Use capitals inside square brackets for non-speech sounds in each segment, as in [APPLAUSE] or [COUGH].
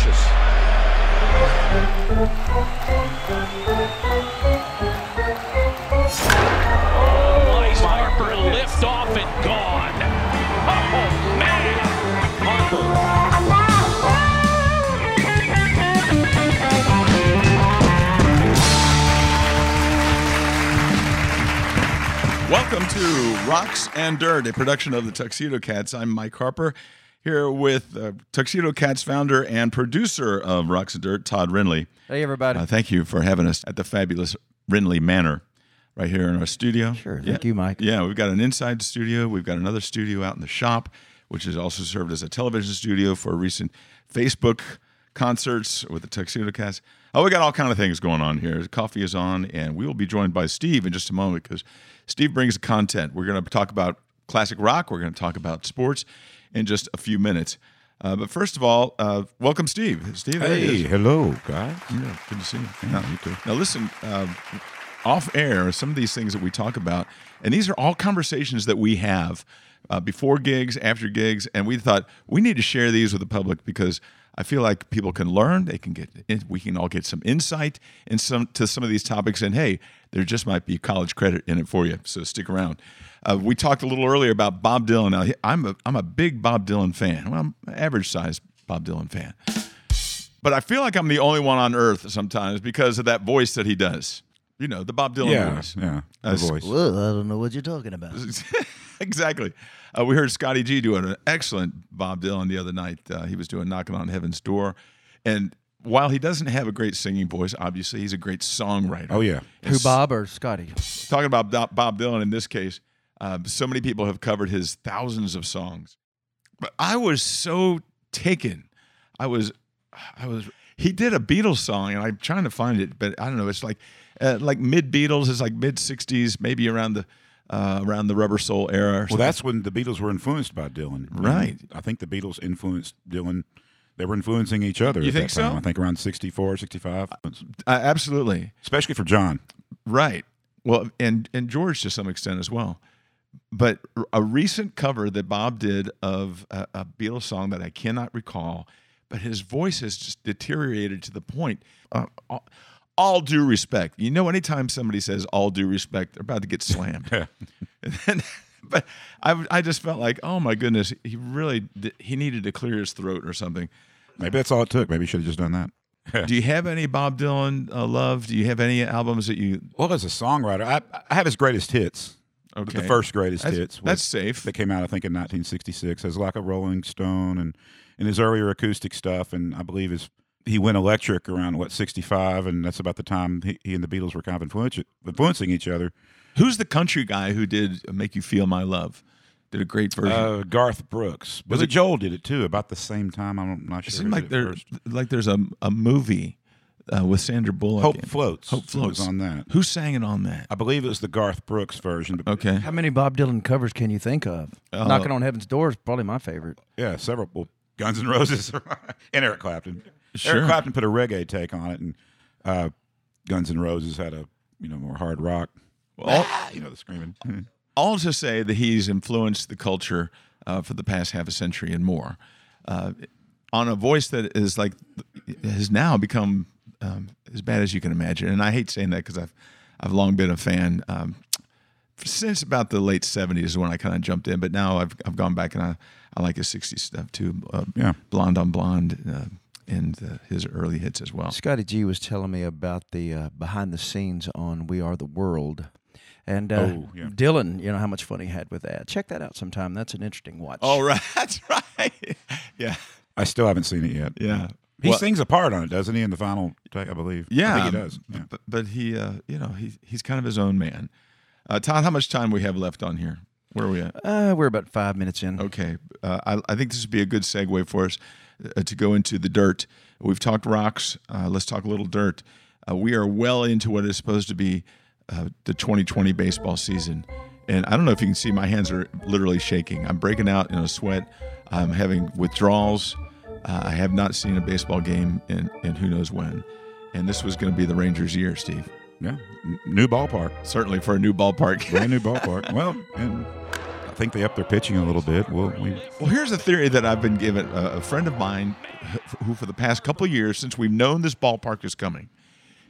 delicious. Nice Harper lift off and gone. Oh man, Harper. Welcome to Rocks and Dirt, a production of the Tuxedo Cats. I'm Mike Harper, here with uh, Tuxedo Cats founder and producer of Rocks and Dirt, Todd Rinley. Hey, everybody. Uh, thank you for having us at the fabulous Rinley Manor right here in our studio. Sure. Yeah. Thank you, Mike. Yeah, we've got an inside studio. We've got another studio out in the shop, which has also served as a television studio for recent Facebook concerts with the Tuxedo Cats. Oh, we got all kind of things going on here. Coffee is on, and we will be joined by Steve in just a moment because Steve brings the content. We're going to talk about classic rock. We're going to talk about sports in just a few minutes. Uh, but first of all, uh, welcome, Steve. Steve, he Hey, is. hello, guys. Yeah, good to see you. Yeah, now, you too. now listen, uh, off air, some of these things that we talk about, and these are all conversations that we have uh, before gigs, after gigs, and we thought we need to share these with the public because I feel like people can learn, they can get, we can all get some insight in some to some of these topics, and hey, there just might be college credit in it for you, so stick around. Uh, we talked a little earlier about Bob Dylan. Now, I'm a, I'm a big Bob Dylan fan. Well, I'm an average size Bob Dylan fan. But I feel like I'm the only one on earth sometimes because of that voice that he does. You know, the Bob Dylan Yeah, voice. yeah, the That's- voice. Well, I don't know what you're talking about. [LAUGHS] [LAUGHS] exactly. Uh, we heard Scotty G doing an excellent Bob Dylan the other night. Uh, he was doing Knocking on Heaven's Door. And while he doesn't have a great singing voice, obviously he's a great songwriter. Oh yeah, Who, Bob or Scotty? Talking about Bob Dylan in this case, uh, so many people have covered his thousands of songs. But I was so taken. I was, I was. He did a Beatles song, and I'm trying to find it, but I don't know. It's like, uh, like mid Beatles. It's like mid '60s, maybe around the, uh, around the Rubber Soul era. Or well, that's when the Beatles were influenced by Dylan. Right. I think the Beatles influenced Dylan. They were influencing each other. You at think that time. so? I think around 64, 65. uh, absolutely Especially for John. right. Well, and and George to some extent as well. But a recent cover that Bob did of a, a Beatles song that I cannot recall, but his voice has just deteriorated to the point. Uh, all, all due respect, you know, anytime somebody says "all due respect," they're about to get slammed. [LAUGHS] Then, but I, I just felt like, oh my goodness, he really did, he needed to clear his throat or something. Maybe that's all it took. Maybe he should have just done that. [LAUGHS] Do you have any Bob Dylan uh, love? Do you have any albums that you? Well, as a songwriter, I, I have his greatest hits. Okay, The first greatest That's- hits. was- That's safe. that came out, I think, in 1966 as like a Rolling Stone and and his earlier acoustic stuff. And I believe his he went electric around what 65, and that's about the time he, he and the Beatles were kind of influencing, influencing each other. Who's the country guy who did "Make You Feel My Love"? Did a great version. Uh, Garth Brooks, Was Billy it- Joel did it too, about the same time. I'm not it sure. seemed who like did it there, like there's a a movie uh, with Sandra Bullock. Hope in it. Floats. Hope was floats on that. Who sang it on that? I believe it was the Garth Brooks version. Okay, How many Bob Dylan covers can you think of? Uh, Knocking on Heaven's Door is probably my favorite. Yeah, several. Well, Guns N' Roses [LAUGHS] and Eric Clapton. Sure. Eric Clapton put a reggae take on it, and uh, Guns N' Roses had a you know more hard rock. Well, Ah, you know the screaming. [LAUGHS] all to say that he's influenced the culture uh, for the past half a century and more, uh, on a voice that is like has now become um, as bad as you can imagine. And I hate saying that because I've I've long been a fan. Um, since about the late '70s is when I kind of jumped in, but now I've I've gone back and I, I like his '60s stuff too. Uh, Yeah. Blonde on Blonde and uh, his early hits as well. Scotty G was telling me about the uh, behind the scenes on We Are the World. And uh, Oh, yeah. Dylan, you know how much fun he had with that. Check that out sometime. That's an interesting watch. Oh right, [LAUGHS] that's right. yeah, I still haven't seen it yet. yeah. He Well- sings a part on it, doesn't he? In the final take, I believe. Yeah, I think he does. Yeah. But, but he, uh, you know, he he's kind of his own man. Uh, Todd, how much time we have left on here? Where are we at? Uh, we're about five minutes in. Okay, uh, I, I think this would be a good segue for us uh, to go into the dirt. We've talked rocks. Uh, let's talk a little dirt. Uh, we are well into what is supposed to be uh, the 2020 baseball season, and I don't know if you can see my hands are literally shaking. I'm breaking out in a sweat. I'm having withdrawals. Uh, I have not seen a baseball game in, in who knows when, and this was going to be the Rangers' year, Steve. Yeah. New ballpark. Certainly for a new ballpark. Brand new [LAUGHS] ballpark. Well, and think they upped their pitching a little bit. Well, we, Well, here's a theory that I've been given. A a friend of mine, who for the past couple of years, since we've known this ballpark is coming,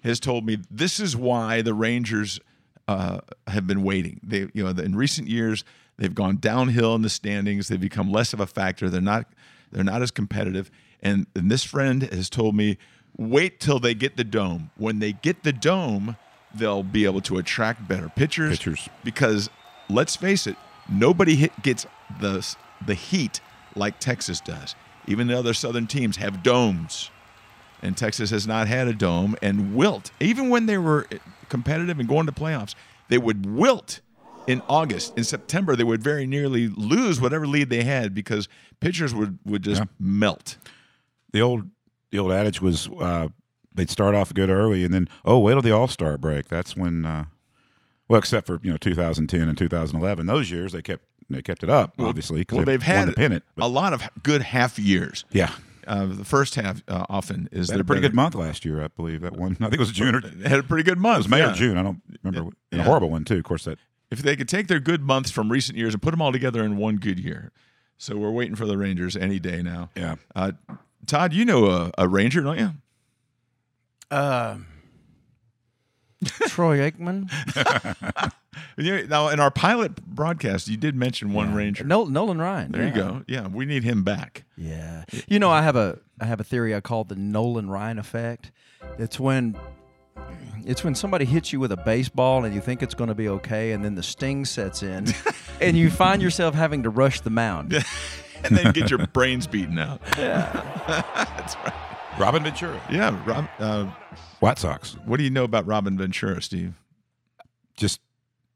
has told me this is why the Rangers uh, have been waiting. They, you know, in recent years they've gone downhill in the standings. They've become less of a factor. They're not, they're not as competitive. And, and this friend has told me, wait till they get the dome. When they get the dome, they'll be able to attract better pitchers. Pitchers. Because let's face it, nobody hit, gets the the heat like Texas does. Even the other Southern teams have domes and Texas has not had a dome and wilt. Even when they were competitive and going to playoffs, they would wilt in August. In September, they would very nearly lose whatever lead they had because pitchers would, would just Yeah. melt. the old the old adage was uh, they'd start off good early and then oh wait till the All Star break. That's when uh, well, except for you know 2010 and 2011, those years they kept they kept it up obviously. Well, they they've had the pennant. a lot of good half years. yeah, Uh, the first half uh, often is they had a pretty better- good month last year, I believe. That one, [LAUGHS] I think it was June or They had a pretty good month. It was May yeah. or June. I don't remember. And a horrible one too. Of course, that if they could take their good months from recent years and put them all together in one good year. So we're waiting for the Rangers any day now. yeah. Uh, Todd, you know a, a Ranger, don't you? Uh, Troy Aikman. [LAUGHS] You- Now, in our pilot broadcast, you did mention one. Ranger. Nol- Nolan Ryan. there you yeah. go. Yeah, we need him back. Yeah. You know, I have a I have a theory I call the Nolan Ryan effect. It's when it's when somebody hits you with a baseball and you think it's going to be okay, and then the sting sets in, [LAUGHS] and you find yourself having to rush the mound. [LAUGHS] and then get your brains beaten out. Robin Ventura, Yeah, Rob, uh, White Sox. what do you know about Robin Ventura, Steve? Just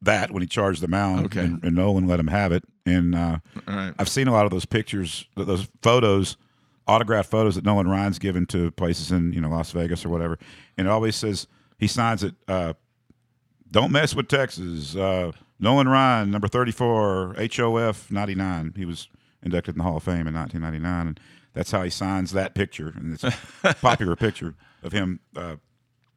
that when he charged the mound, Okay. and, and Nolan let him have it. And uh, right. I've seen a lot of those pictures, those photos, autographed photos that Nolan Ryan's given to places in you know Las Vegas or whatever, and it always says he signs it. Uh, Don't mess with Texas. Uh, Nolan Ryan, number thirty-four, HOF ninety-nine. He was inducted in the Hall of Fame in nineteen ninety-nine, and that's how he signs that picture. And it's a popular picture of him uh,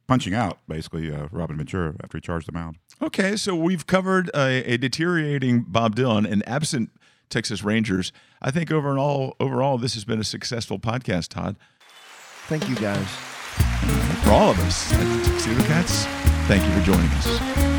punching out basically uh, Robin Ventura after he charged the mound. Okay, so we've covered a, a deteriorating Bob Dylan and absent Texas Rangers. I think overall, overall, this has been a successful podcast, Todd. Thank you guys. For all of us at the Tuxedo Cats, thank you for joining us.